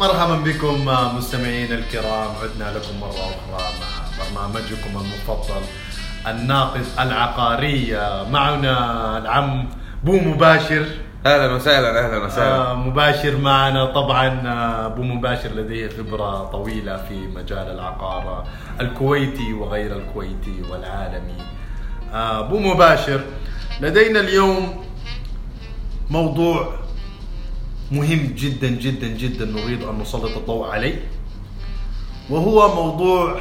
مرحبا بكم مستمعينا الكرام. عدنا لكم مرة أخرى مع برنامجكم المفضل الناقد العقاري. معنا العم بو مباشر. أهلا وسهلا أهلا وسهلا. آه، مباشر معنا. طبعا آه، ابو مباشر لديه خبرة طويلة في مجال العقار الكويتي وغير الكويتي والعالمي. آه، ابو مباشر لدينا اليوم موضوع مهم جدا جدا جدا نريد أن نسلط الضوء عليه. وهو موضوع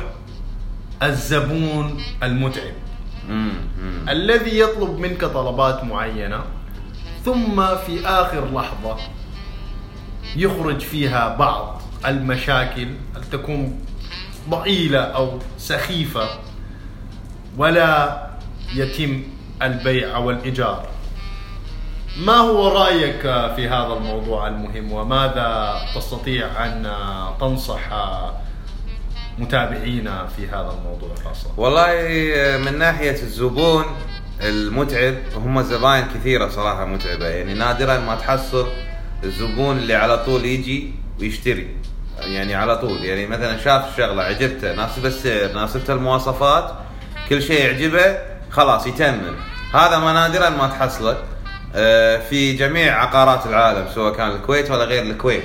الزبون المتعب. الذي يطلب منك طلبات معينة ثم في آخر لحظة يخرج فيها بعض المشاكل تكون ضئيلة أو سخيفة ولا يتم البيع أو الإيجار ما هو رأيك في هذا الموضوع المهم؟ وماذا تستطيع أن تنصح متابعينا في هذا الموضوع خاصة؟ والله من ناحية الزبون المتعب هم زباين كثيرة صراحة متعبة. يعني نادرا ما تحصل الزبون اللي على طول يجي ويشتري. يعني على طول. يعني مثلا شاف الشغله عجبته ناسب السعر ناسبته المواصفات كل شيء يعجبه خلاص يتمم هذا ما نادرا ما تحصله. في جميع عقارات العالم سواء كان الكويت ولا غير الكويت.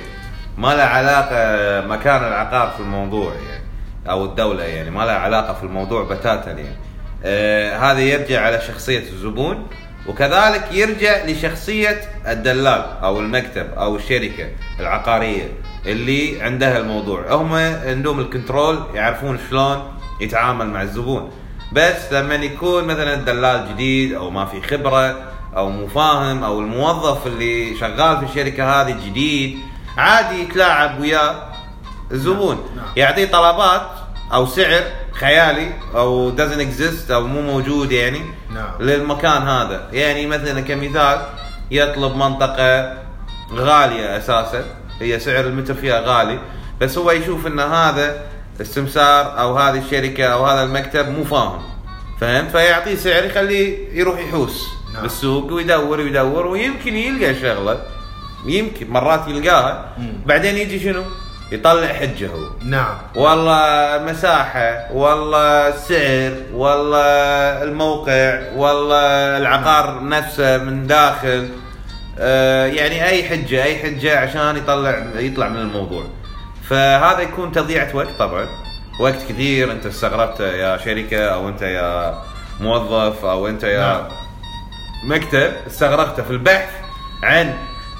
ما له علاقة مكان العقار في الموضوع يعني أو الدولة يعني ما لها علاقة في الموضوع بتاتا يعني. آه هذا يرجع على شخصية الزبون وكذلك يرجع لشخصية الدلال أو المكتب أو الشركة العقارية اللي عندها الموضوع. هم عندهم الكنترول يعرفون شلون يتعامل مع الزبون. بس لما يكون مثلا الدلال جديد أو ما في خبرة أو مو فاهم أو الموظف اللي شغال في الشركة هذه جديد عادي يتلاعب وياه الزبون نعم. يعطيه طلبات أو سعر خيالي أو doesn't exist أو مو موجود يعني نعم. للمكان هذا يعني مثلا كمثال يطلب منطقة غالية أساسا هي سعر المتر فيها غالي بس هو يشوف إن هذا السمسار أو هذه الشركة أو هذا المكتب مو فاهم فهمت فيعطيه سعر يخليه يروح يحوس نعم. بالسوق ويدور ويدور ويمكن يلقى شغلة. يمكن مرات يلقاها. بعدين يجي شنو؟ يطلع حجة هو. نعم. والله مساحة والله السعر والله الموقع والله العقار نفسه من داخل. آه، يعني أي حجة أي حجة عشان يطلع يطلع من الموضوع. فهذا يكون تضييع وقت طبعا. وقت كثير أنت استغربته يا شركة أو أنت يا موظف أو أنت يا نعم. مكتب استغرقته في البحث عن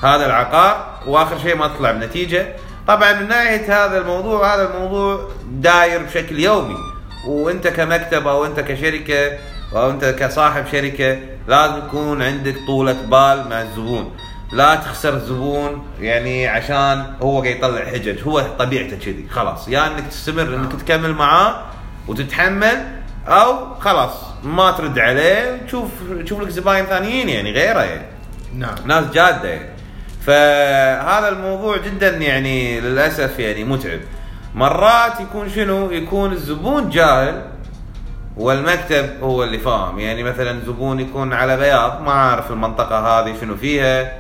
هذا العقار وآخر شيء ما تطلع بنتيجة. طبعا من ناحية هذا الموضوع هذا الموضوع داير بشكل يومي. وأنت كمكتب أو أنت كشركة أو أنت كصاحب شركة لازم يكون عندك طولة بال مع الزبون. لا تخسر الزبون يعني عشان هو قاعد يطلع حجج. هو طبيعته كذي خلاص. يا يعني إنك تستمر إنك تكمل معاه وتتحمل أو خلاص ما ترد عليه تشوف تشوف لك زباين ثانيين يعني غيره يعني. نعم. ناس جادة يعني. فهذا الموضوع جدا يعني للأسف يعني متعب. مرات يكون شنو؟ يكون الزبون جاهل والمكتب هو اللي فاهم. يعني مثلا زبون يكون على بياض ما عارف المنطقة هذه شنو فيها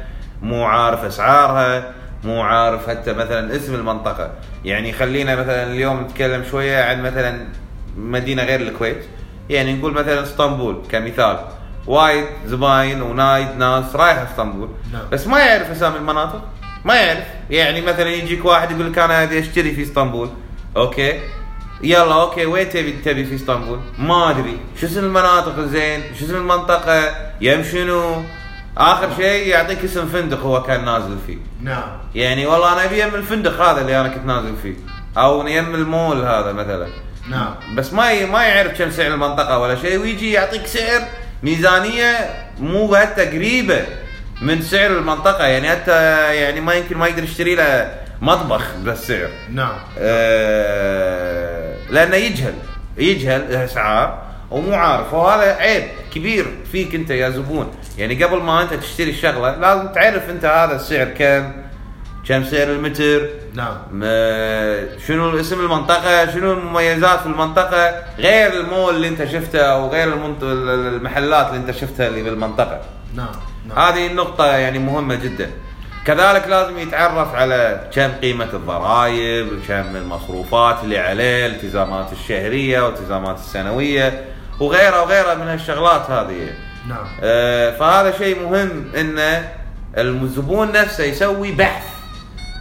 مو عارف أسعارها مو عارف حتى مثلا اسم المنطقة. يعني خلينا مثلا اليوم نتكلم شوية عن مثلا مدينة غير الكويت. يعني نقول مثلا اسطنبول كمثال. وايد زباين ونايد ناس رايحة اسطنبول. نعم. بس ما يعرف أسامي المناطق. ما يعرف. يعني مثلا يجيك واحد يقول لك أنا أبي أشتري في اسطنبول. okay. يلا okay وين تبي تبي في اسطنبول؟ ما أدري. شو اسم المناطق الزين؟ شو اسم المنطقة؟ يم شنو؟ آخر شيء يعطيك اسم فندق هو كان نازل فيه. نعم. يعني والله أنا أبي يم الفندق هذا اللي أنا كنت نازل فيه. أو يم المول هذا مثلا. نعم. بس ما ي- ما يعرف كم سعر المنطقة ولا شيء. ويجي يعطيك سعر ميزانية مو حتى قريبه من سعر المنطقة. يعني حتى يعني ما يمكن ما يقدر يشتري له مطبخ بالسعر نعم. آه، لأنه يجهل. يجهل الأسعار ومو عارف. وهذا عيب كبير فيك أنت يا زبون. يعني قبل ما أنت تشتري الشغلة لازم تعرف أنت هذا السعر كم. كم سعر المتر؟ نعم. شنو اسم المنطقة؟ شنو المميزات في المنطقة؟ غير المول اللي انت شفته أو غير المنط... المحلات اللي انت شفتها اللي بالمنطقة. نعم نعم. هذه النقطة يعني مهمة جدا. كذلك لازم يتعرف على كم قيمة الضرائب كم المصروفات اللي عليه الالتزامات الشهرية والالتزامات السنوية وغيرها وغيرها من هالشغلات هذه. نعم. آه، فهذا شيء مهم ان الزبون نفسه يسوي بحث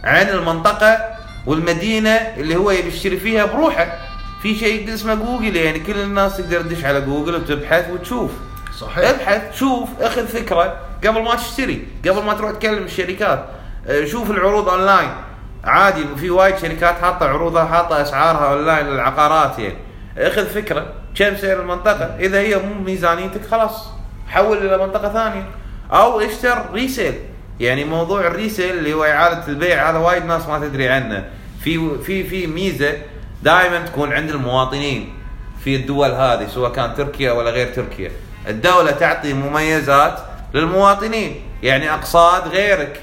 عن المنطقة والمدينة اللي هو يبي يشتري فيها بروحه. في شيء اسمه جوجل يعني كل الناس تقدر تدش على جوجل وتبحث وتشوف. صحيح. ابحث شوف اخذ فكرة قبل ما تشتري قبل ما تروح تكلم الشركات. آه، شوف العروض أونلاين. عادي في وايد شركات حاطة عروضها حاطة أسعارها أونلاين للعقارات يعني. اخذ فكرة كم سعر المنطقة؟ إذا هي مو ميزانيتك خلاص حول إلى منطقة ثانية. أو اشتر resale. يعني موضوع ال resale اللي هو إعادة البيع هذا وايد ناس ما تدري عنه. في في في ميزة دائما تكون عند المواطنين في الدول هذه سواء كان تركيا ولا غير تركيا. الدولة تعطي مميزات للمواطنين. يعني أقساط غيرك.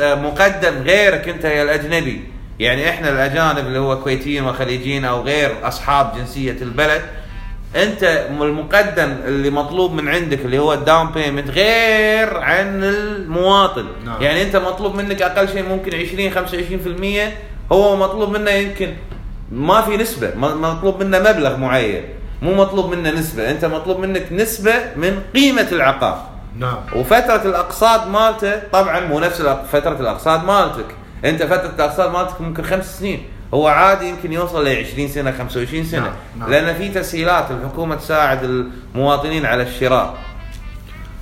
مقدم غيرك أنت يا الأجنبي. يعني إحنا الأجانب اللي هو كويتيين وخليجيين أو غير أصحاب جنسية البلد أنت المقدم اللي مطلوب من عندك اللي هو الداون بيمنت غير عن المواطن. نعم. يعني أنت مطلوب منك أقل شيء ممكن 20 25% هو مطلوب منه يمكن ما في نسبة م- مطلوب منه مبلغ معين مو مطلوب منه نسبة انت مطلوب منك نسبة من قيمة العقار. نعم. وفترة الاقساط مالته طبعا مو نفس فترة الاقساط مالتك انت فترة الاقساط مالتك ممكن خمس سنين. هو عادي يمكن يوصل ل 20 سنة 25 سنة نعم، نعم. لأن في تسهيلات الحكومة تساعد المواطنين على الشراء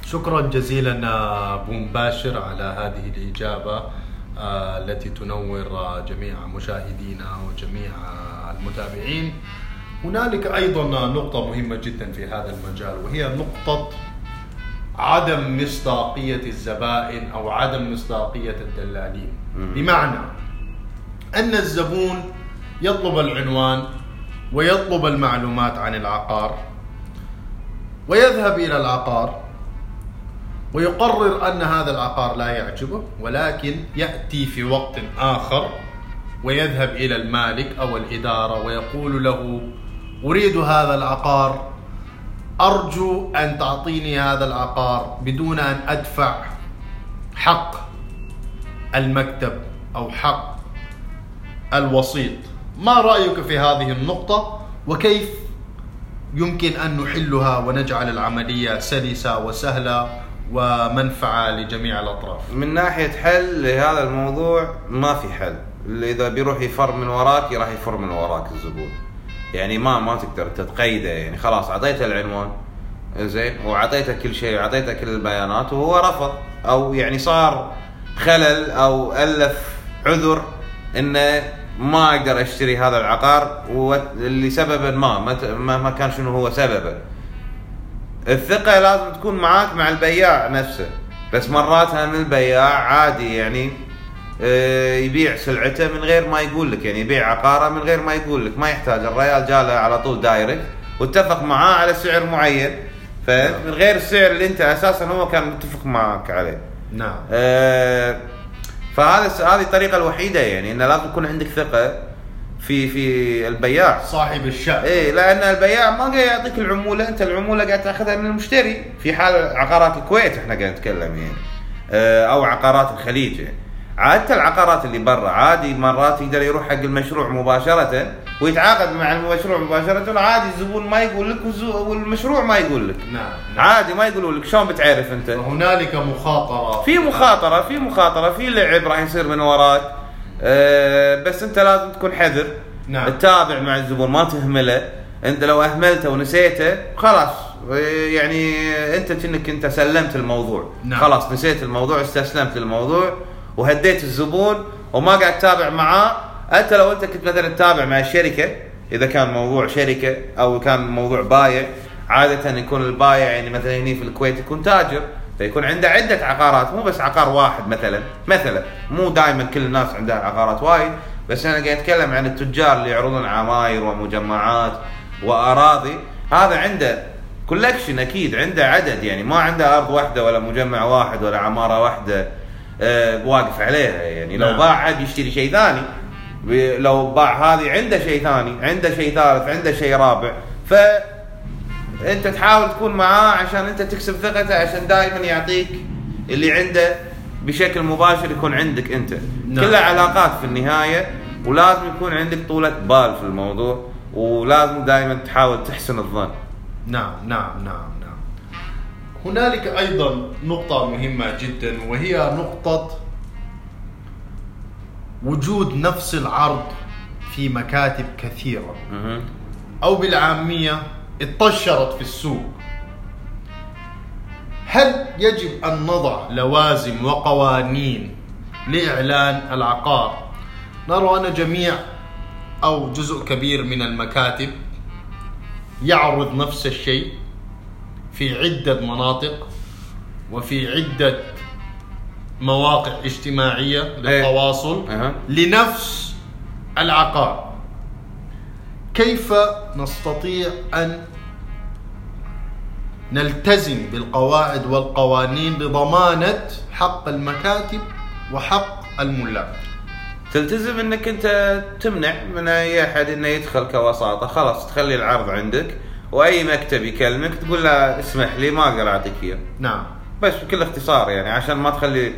شكرا جزيلا آه، أبو مباشر على هذه الإجابة آه، التي تنور آه، جميع مشاهدينا وجميع المتابعين هنالك أيضا نقطة مهمة جدا في هذا المجال وهي نقطة عدم مصداقية الزبائن أو عدم مصداقية الدلالين. بمعنى أن الزبون يطلب العنوان ويطلب المعلومات عن العقار ويذهب إلى العقار ويقرر أن هذا العقار لا يعجبه ولكن يأتي في وقت آخر ويذهب إلى المالك أو الإدارة ويقول له أريد هذا العقار أرجو أن تعطيني هذا العقار بدون أن أدفع حق المكتب أو حق الوسيط. ما رأيك في هذه النقطة؟ وكيف يمكن أن نحلها ونجعل العملية سلسة وسهلة ومنفعة لجميع الأطراف؟ من ناحية حل لهذا الموضوع ما في حل. اللي إذا بيروح يفر من وراك راح يفر من وراك الزبون. يعني ما ما تقدر تتقيده. يعني خلاص أعطيته العنوان زين وأعطيته كل شيء واعطيته كل البيانات وهو رفض. أو يعني صار خلل أو ألف عذر إنه ما أقدر أشتري هذا العقار واللي سببا ما ما كان شنو هو سببه الثقة لازم تكون معاك مع البياع نفسه. بس مرات هم البياع عادي يعني آه، يبيع سلعته من غير ما يقول لك يعني يبيع عقاره من غير ما يقول لك. ما يحتاج الريال جاله على طول دايركت واتفق معاه على سعر معين. فمن غير السعر اللي أنت أساسا هو كان متفق معك عليه. نعم. آه، فهذا هذه الطريقة الوحيدة يعني انه لازم يكون عندك ثقة في في البياع. صاحب الشأن. إيه لأن البياع ما قاعد يعطيك العمولة أنت العمولة قاعد تأخذها من المشتري. في حال عقارات الكويت إحنا قاعد نتكلم يعني. آه، أو عقارات الخليج يعني. عادة العقارات اللي برا عادي مرات يقدر يروح حق المشروع مباشرة ويتعاقد مع المشروع مباشرة عادي الزبون ما يقول لك والمشروع ما يقول لك. نعم. عادي ما يقولوا لك. شلون بتعرف انت؟ هنالك مخاطرة. في مخاطرة في مخاطرة في لعب راح يصير من وراك. أه بس انت لازم تكون حذر. نعم. تتابع مع الزبون ما تهمله. انت لو أهملته ونسيته خلاص. يعني انت كأنك انت سلمت الموضوع. نعم. خلاص نسيت الموضوع استسلمت للموضوع. وهديت الزبون وما قاعد تتابع معاه. أنت لو أنت كنت مثلا تتابع مع الشركة إذا كان موضوع شركة أو كان موضوع بايع عادة يكون البايع يعني مثلا هنا في الكويت يكون تاجر فيكون عنده عدة عقارات مو بس عقار واحد مثلا مثلا مو دائما كل الناس عندها عقارات وايد. بس أنا قاعد أتكلم عن التجار اللي يعرضون عماير ومجمعات وأراضي. هذا عنده كولكشن أكيد عنده عدد يعني ما عنده أرض واحدة ولا مجمع واحد ولا عمارة واحدة. واقف عليها يعني. لو نعم. باع عاد يشتري شيء ثاني. لو باع هذه عنده شيء ثاني عنده شيء ثالث عنده شيء رابع. ف أنت تحاول تكون معاه عشان أنت تكسب ثقته عشان دائما يعطيك اللي عنده بشكل مباشر يكون عندك أنت. نعم. كلها علاقات في النهاية ولازم يكون عندك طولة بال في الموضوع ولازم دائما تحاول تحسن الظن. نعم نعم نعم. هنالك أيضا نقطة مهمة جدا وهي نقطة وجود نفس العرض في مكاتب كثيرة. مهم. أو بالعامية اتطشرت في السوق. هل يجب أن نضع لوازم وقوانين لإعلان العقار؟ نرى أن جميع أو جزء كبير من المكاتب يعرض نفس الشيء. في عدة مناطق وفي عدة مواقع اجتماعية للتواصل أها. لنفس العقار. كيف نستطيع أن نلتزم بالقواعد والقوانين لضمانة حق المكاتب وحق الملاك تلتزم إنك أنت تمنع من أي أحد إنه يدخل كوساطة. خلاص تخلي العرض عندك. وأي مكتب يكلمك تقول له اسمح لي ما أقدر أعطيك إياه. نعم. بس بكل اختصار يعني عشان ما تخلي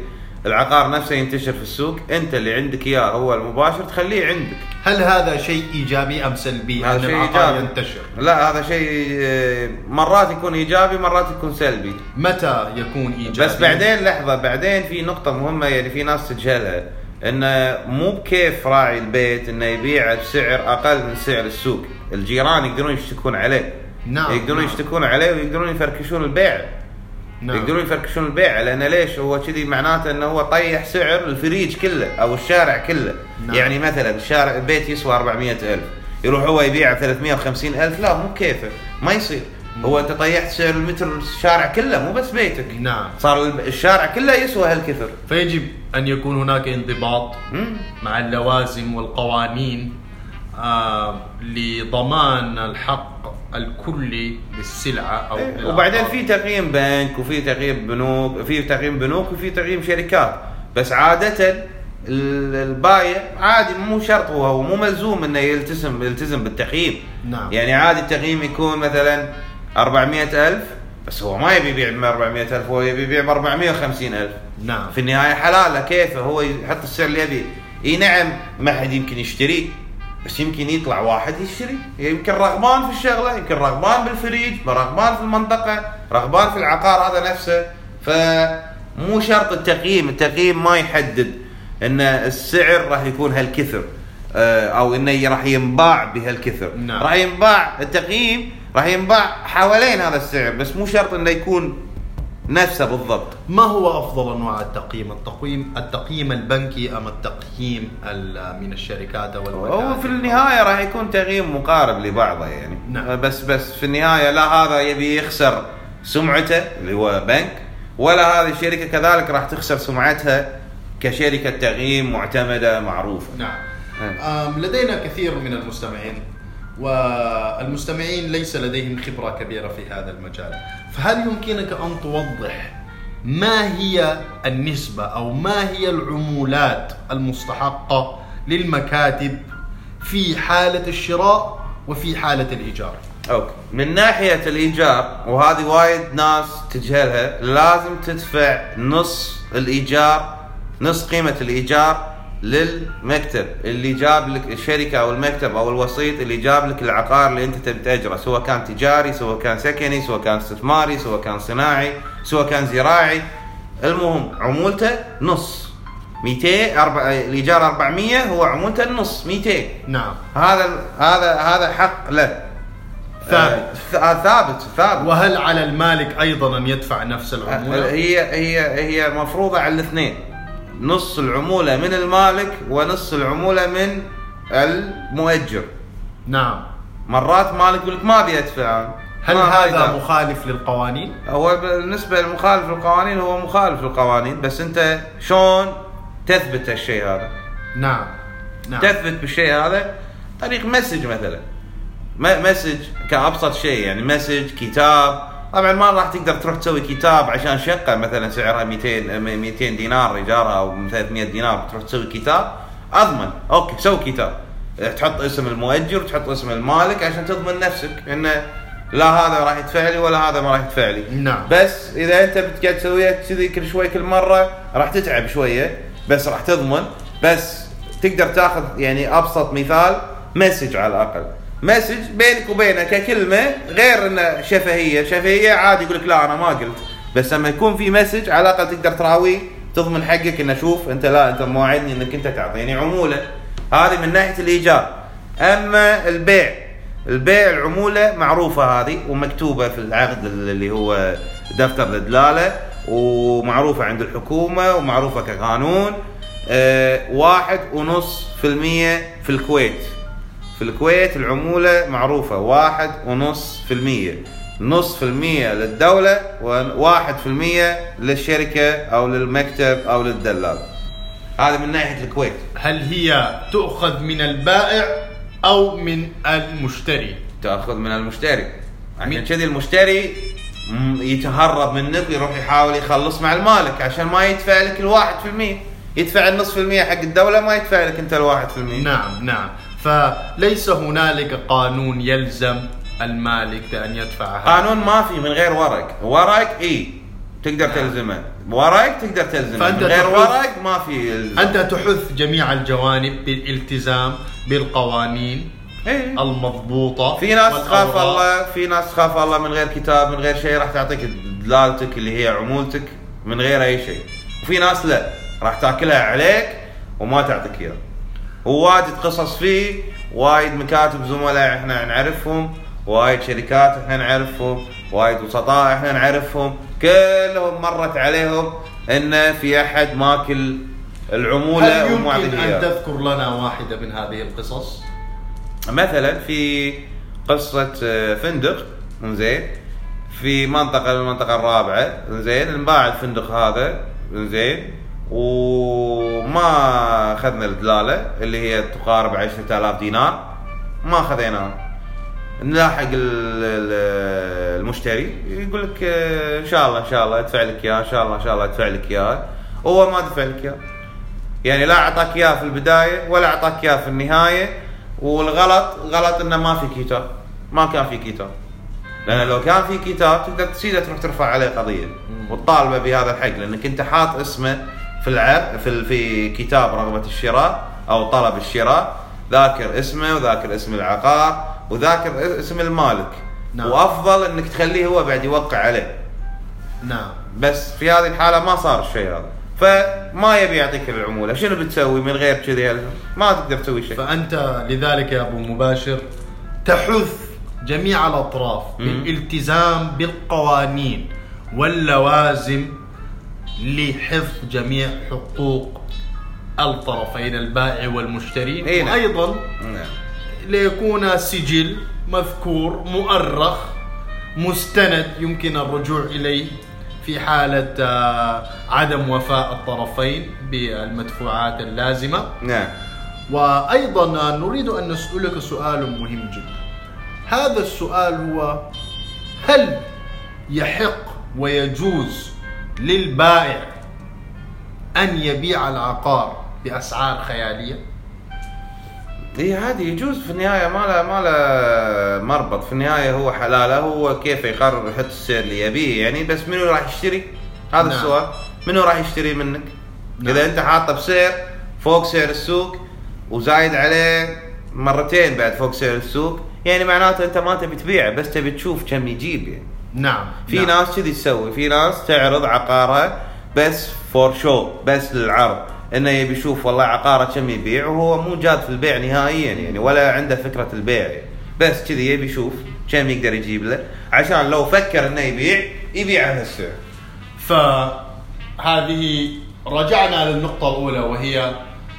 العقار نفسه ينتشر في السوق أنت اللي عندك إياه هو المباشر تخليه عندك. هل هذا شيء إيجابي أم سلبي؟ هذا شيء إيجابي. ينتشر. لا هذا شيء آه، مرات يكون إيجابي مرات يكون سلبي. متى يكون إيجابي؟ بس بعدين لحظة بعدين في نقطة مهمة يعني في ناس تجهلها انه مو بكيف راعي البيت إنه يبيعه بسعر أقل من سعر السوق. الجيران يقدرون يشتكون عليه. نعم، يقدرون نعم. يشتكون عليه ويقدرون يفركشون البيع نعم. يقدرون يفركشون البيع لأن ليش هو كذي معناته إنه هو طيح سعر الفريج كله أو الشارع كله نعم. يعني مثلا الشارع البيت يسوى 400 ألف يروح هو يبيعه ب 350 ألف لا مو كيفه ما يصير هو أنت طيحت سعر المتر الشارع كله مو بس بيتك نعم صار الشارع كله يسوى هالكثر فيجب أن يكون هناك انضباط. مع اللوازم والقوانين لضمان الحق الكلي للسلعة أو إيه،. وبعدين في تقييم بنك وفي تقييم بنوك في تقييم بنوك وفي تقييم شركات. بس عادة ال- البايع عادي مو شرط هو هو مو ملزوم إنه يلتزم يلتزم بالتقييم. نعم. يعني عادي التقييم يكون مثلا 400 ألف بس هو ما يبي يبيع ب 400 ألف هو يبي يبيع ب 450 ألف. نعم. في النهاية حلالة كيفه هو يحط السعر اللي يبيه. إي نعم ما حد يمكن يشتري بس يمكن يطلع واحد يشتري. يمكن رغبان في الشغلة يمكن رغبان بالفريج رغبان في المنطقة رغبان في العقار هذا نفسه. فمو شرط التقييم التقييم ما يحدد إن السعر راح يكون هالكثر آه، أو إنه راح ينباع بهالكثر. نعم. راح ينباع التقييم راح ينباع حوالين هذا السعر بس مو شرط إنه يكون نفسه بالضبط ما هو أفضل أنواع التقييم؟ التقييم التقييم البنكي أم التقييم ال- من الشركات أو المكاتب؟ هو في النهاية راح يكون تقييم مقارب لبعضه يعني نعم. بس بس في النهاية لا هذا يبي يخسر سمعته اللي هو بنك ولا هذه الشركة كذلك راح تخسر سمعتها كشركة تقييم معتمدة معروفة نعم. آم، لدينا كثير من المستمعين والمستمعين ليس لديهم خبرة كبيرة في هذا المجال. فهل يمكنك أن توضح ما هي النسبة أو ما هي العمولات المستحقة للمكاتب في حالة الشراء وفي حالة الإيجار؟ أوكي. من ناحية الإيجار وهذه وايد ناس تجهلها لازم تدفع نص الإيجار نص قيمة الإيجار للمكتب اللي جاب لك الشركة أو المكتب أو الوسيط اللي جاب لك العقار اللي أنت تبي تأجره سواء كان تجاري سواء كان سكني سواء كان استثماري سواء كان صناعي سواء كان زراعي. المهم عمولته نص. 200 أربع... الإيجار 400 هو عمولته النص 200 نعم. هذا هذا هذا حق له. ثابت. آه، ثابت ثابت. وهل على المالك أيضا أن يدفع نفس العمولة؟ هي هي هي مفروضة على الاثنين. نص العمولة من المالك ونص العمولة من المؤجر. نعم. مرات مالك يقول لك ما أبي أدفع. هل هذا. مخالف للقوانين؟ هو بالنسبة للمخالف للقوانين هو مخالف للقوانين بس أنت شلون تثبت الشيء هذا؟ نعم. نعم. تثبت بالشيء هذا؟ طريق message مثلا. message كأبسط شيء يعني message كتاب طبعا ما راح تقدر تروح تسوي كتاب عشان شقة مثلا سعرها 200 200 دينار إيجارها أو 300 دينار تروح تسوي كتاب. أضمن. okay سوي كتاب. تحط اسم المؤجر وتحط اسم المالك عشان تضمن نفسك إنه لا هذا راح يدفع لي ولا هذا ما راح يدفع لي نعم. بس إذا أنت بتقعد تسويها كذي كل شوي كل مرة راح تتعب شوية بس راح تضمن. بس تقدر تاخذ يعني أبسط مثال message على الأقل. message بينك وبينه ككلمة غير إنه شفهية. شفهية عادي يقول لك لا أنا ما قلت. بس لما يكون في message على الأقل تقدر تراويه تضمن حقك إنه شوف أنت لا أنت موعدني إنك أنت تعطيني عمولة. هذه من ناحية الايجار أما البيع البيع العمولة معروفة هذه ومكتوبة في العقد اللي هو دفتر الدلالة ومعروفة عند الحكومة ومعروفة كقانون آه، واحد ونص في المية في الكويت. في الكويت العمولة معروفة واحد ونص في المية. نص في المية للدولة وواحد في المية للشركة أو للمكتب أو للدلال. هذا من ناحية الكويت. هل هي تؤخذ من البائع أو من المشتري؟ تاخذ من المشتري. عشان كذي المشتري يتهرب منك ويروح يحاول يخلص مع المالك عشان ما يدفع لك الواحد في المية. يدفع النصف في المية حق الدولة ما يدفع لك أنت الواحد في المية. نعم نعم. فليس هنالك قانون يلزم المالك بأن يدفع هذا قانون ما في من غير ورق ورق إي تقدر تلزمه ورق تقدر تلزمه فأنت من غير ورق ما في الزام. أنت تحث جميع الجوانب بالالتزام بالقوانين إيه. المضبوطة في ناس تخاف. الله في ناس تخاف الله من غير كتاب من غير شيء راح تعطيك دلالتك اللي هي عمولتك من غير أي شيء وفي ناس لا راح تاكلها عليك وما تعطيك اياه وواجد قصص فيه وايد مكاتب زملاء إحنا نعرفهم وايد شركات إحنا نعرفهم وايد وسطاء إحنا نعرفهم كلهم مرت عليهم إن في أحد ماكل العمولة هل يمكن إياها. تذكر لنا واحدة من هذه القصص؟ مثلا في قصة آه، فندق زين في منطقة من المنطقة الرابعة زين انباع الفندق هذا زين وما أخذنا الدلالة اللي هي تقارب 10000 دينار. ما خذيناها نلاحق ال- ال- المشتري. يقول لك آه، إن شاء الله إن شاء الله ادفع لك إياه إن شاء الله إن شاء الله ادفع لك إياه. هو ما دفع لك إياه. يعني لا أعطاك إياه في البداية ولا أعطاك إياه في النهاية. والغلط غلط إنه ما في كتاب ما كان في كتاب لأن لو كان في كتاب تقدر تسيده تروح ترفع عليه قضية. وتطالبه بهذا الحق لأنك أنت حاط اسمه في العقد في في كتاب رغبة الشراء أو طلب الشراء ذاكر اسمه وذاكر اسم العقار وذاكر اسم المالك. نعم. وأفضل إنك تخليه هو بعد يوقع عليه. نعم. بس في هذه الحالة ما صار الشيء هذا. فما يبي يعطيك العمولة. شنو بتسوي من غير كذي؟ ما تقدر تسوي شيء. فأنت لذلك يا أبو مباشر تحث جميع الأطراف بالالتزام بالقوانين واللوازم لحفظ جميع حقوق الطرفين البائع والمشتري إيه نعم. وأيضا نعم. ليكون سجل مذكور مؤرخ مستند يمكن الرجوع إليه في حالة آه، عدم وفاء الطرفين بالمدفوعات اللازمة نعم وأيضا نريد أن نسألك سؤال مهم جدا هذا السؤال هو هل يحق ويجوز للبائع أن يبيع العقار بأسعار خيالية إي عادي يجوز في النهاية ما له ما له مربط في النهاية هو حلاله هو كيف يقرر يحط السعر اللي يبيه يعني بس منو راح يشتري؟ هذا نعم. السؤال منو راح يشتري منك؟ نعم. إذا أنت حاطه بسعر فوق سعر السوق وزايد عليه مرتين بعد فوق سعر السوق يعني معناته أنت ما تبي تبيعه بس تبي تشوف كم يجيب يعني نعم في نعم. ناس كذي تسوي في ناس تعرض عقارها بس فور شو بس للعرض. إنه يبي يشوف والله عقاره كم يبيع وهو مو جاد في البيع نهائيا يعني ولا عنده فكرة البيع. يعني بس كذي يبي يشوف كم يقدر يجيب له عشان لو فكر إنه يبيع يبيع على السعر فهذه رجعنا للنقطة الأولى وهي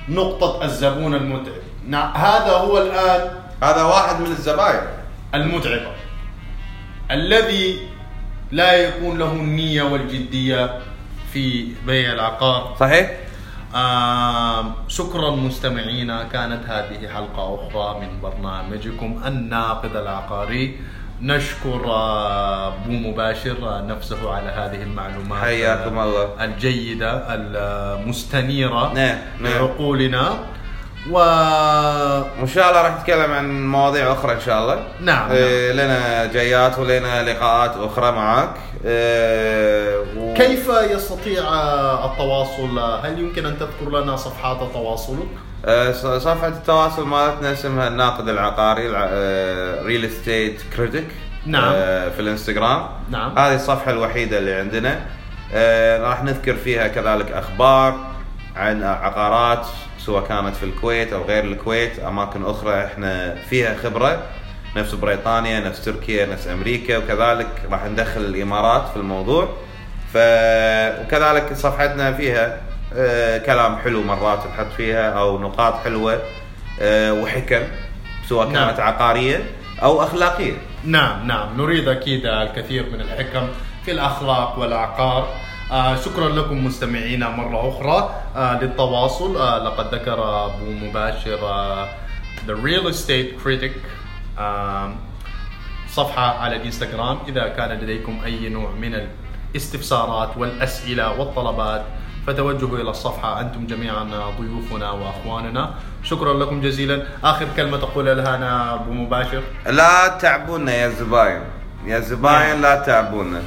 نقطة الزبون المتعب. نعم هذا هو الآن هذا واحد من الزباين. المتعبة. الذي لا يكون له النية والجدية في بيع العقار صحيح؟ آم، شكرا مستمعينا كانت هذه حلقة أخرى من برنامجكم الناقد العقاري نشكر آه، أبو مباشر آه، نفسه على هذه المعلومات حياكم آه، الله. الجيدة المستنيرة نعم، نعم. لعقولنا و وإن شاء الله راح نتكلم عن مواضيع أخرى إن شاء الله. نعم، إيه لنا جايات ولنا لقاءات أخرى معك إيه و... كيف يستطيع التواصل؟ هل يمكن أن تذكر لنا صفحات تواصلك؟ ص- صفحة التواصل مالتنا اسمها الناقد العقاري real estate critic نعم. في الإنستغرام. نعم. هذه الصفحة الوحيدة اللي عندنا. آه، راح نذكر فيها كذلك أخبار عن عقارات سواء كانت في الكويت أو غير الكويت أماكن أخرى إحنا فيها خبرة نفس بريطانيا نفس تركيا نفس أمريكا وكذلك راح ندخل الإمارات في الموضوع. ف وكذلك صفحتنا فيها آه، كلام حلو مرات نحط فيها أو نقاط حلوة آه، وحكم سواء نعم. كانت عقارية أو أخلاقية. نعم نعم. نريد أكيد الكثير من الحكم في الأخلاق والعقار. آه شكرا لكم مستمعينا مرة أخرى. آه للتواصل آه لقد ذكر أبو مباشر آه The Real Estate Critic آه صفحة على الإنستغرام. إذا كان لديكم أي نوع من الاستفسارات والأسئلة والطلبات فتوجهوا إلى الصفحة. أنتم جميعا ضيوفنا وأخواننا. شكرا لكم جزيلا. آخر كلمة تقولها لنا أبو مباشر. لا تعبونا يا زباين. يا زباين لا تعبونا.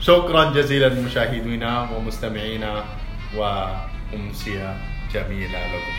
شكرا جزيلا مشاهدينا ومستمعينا وأمسية جميلة لكم.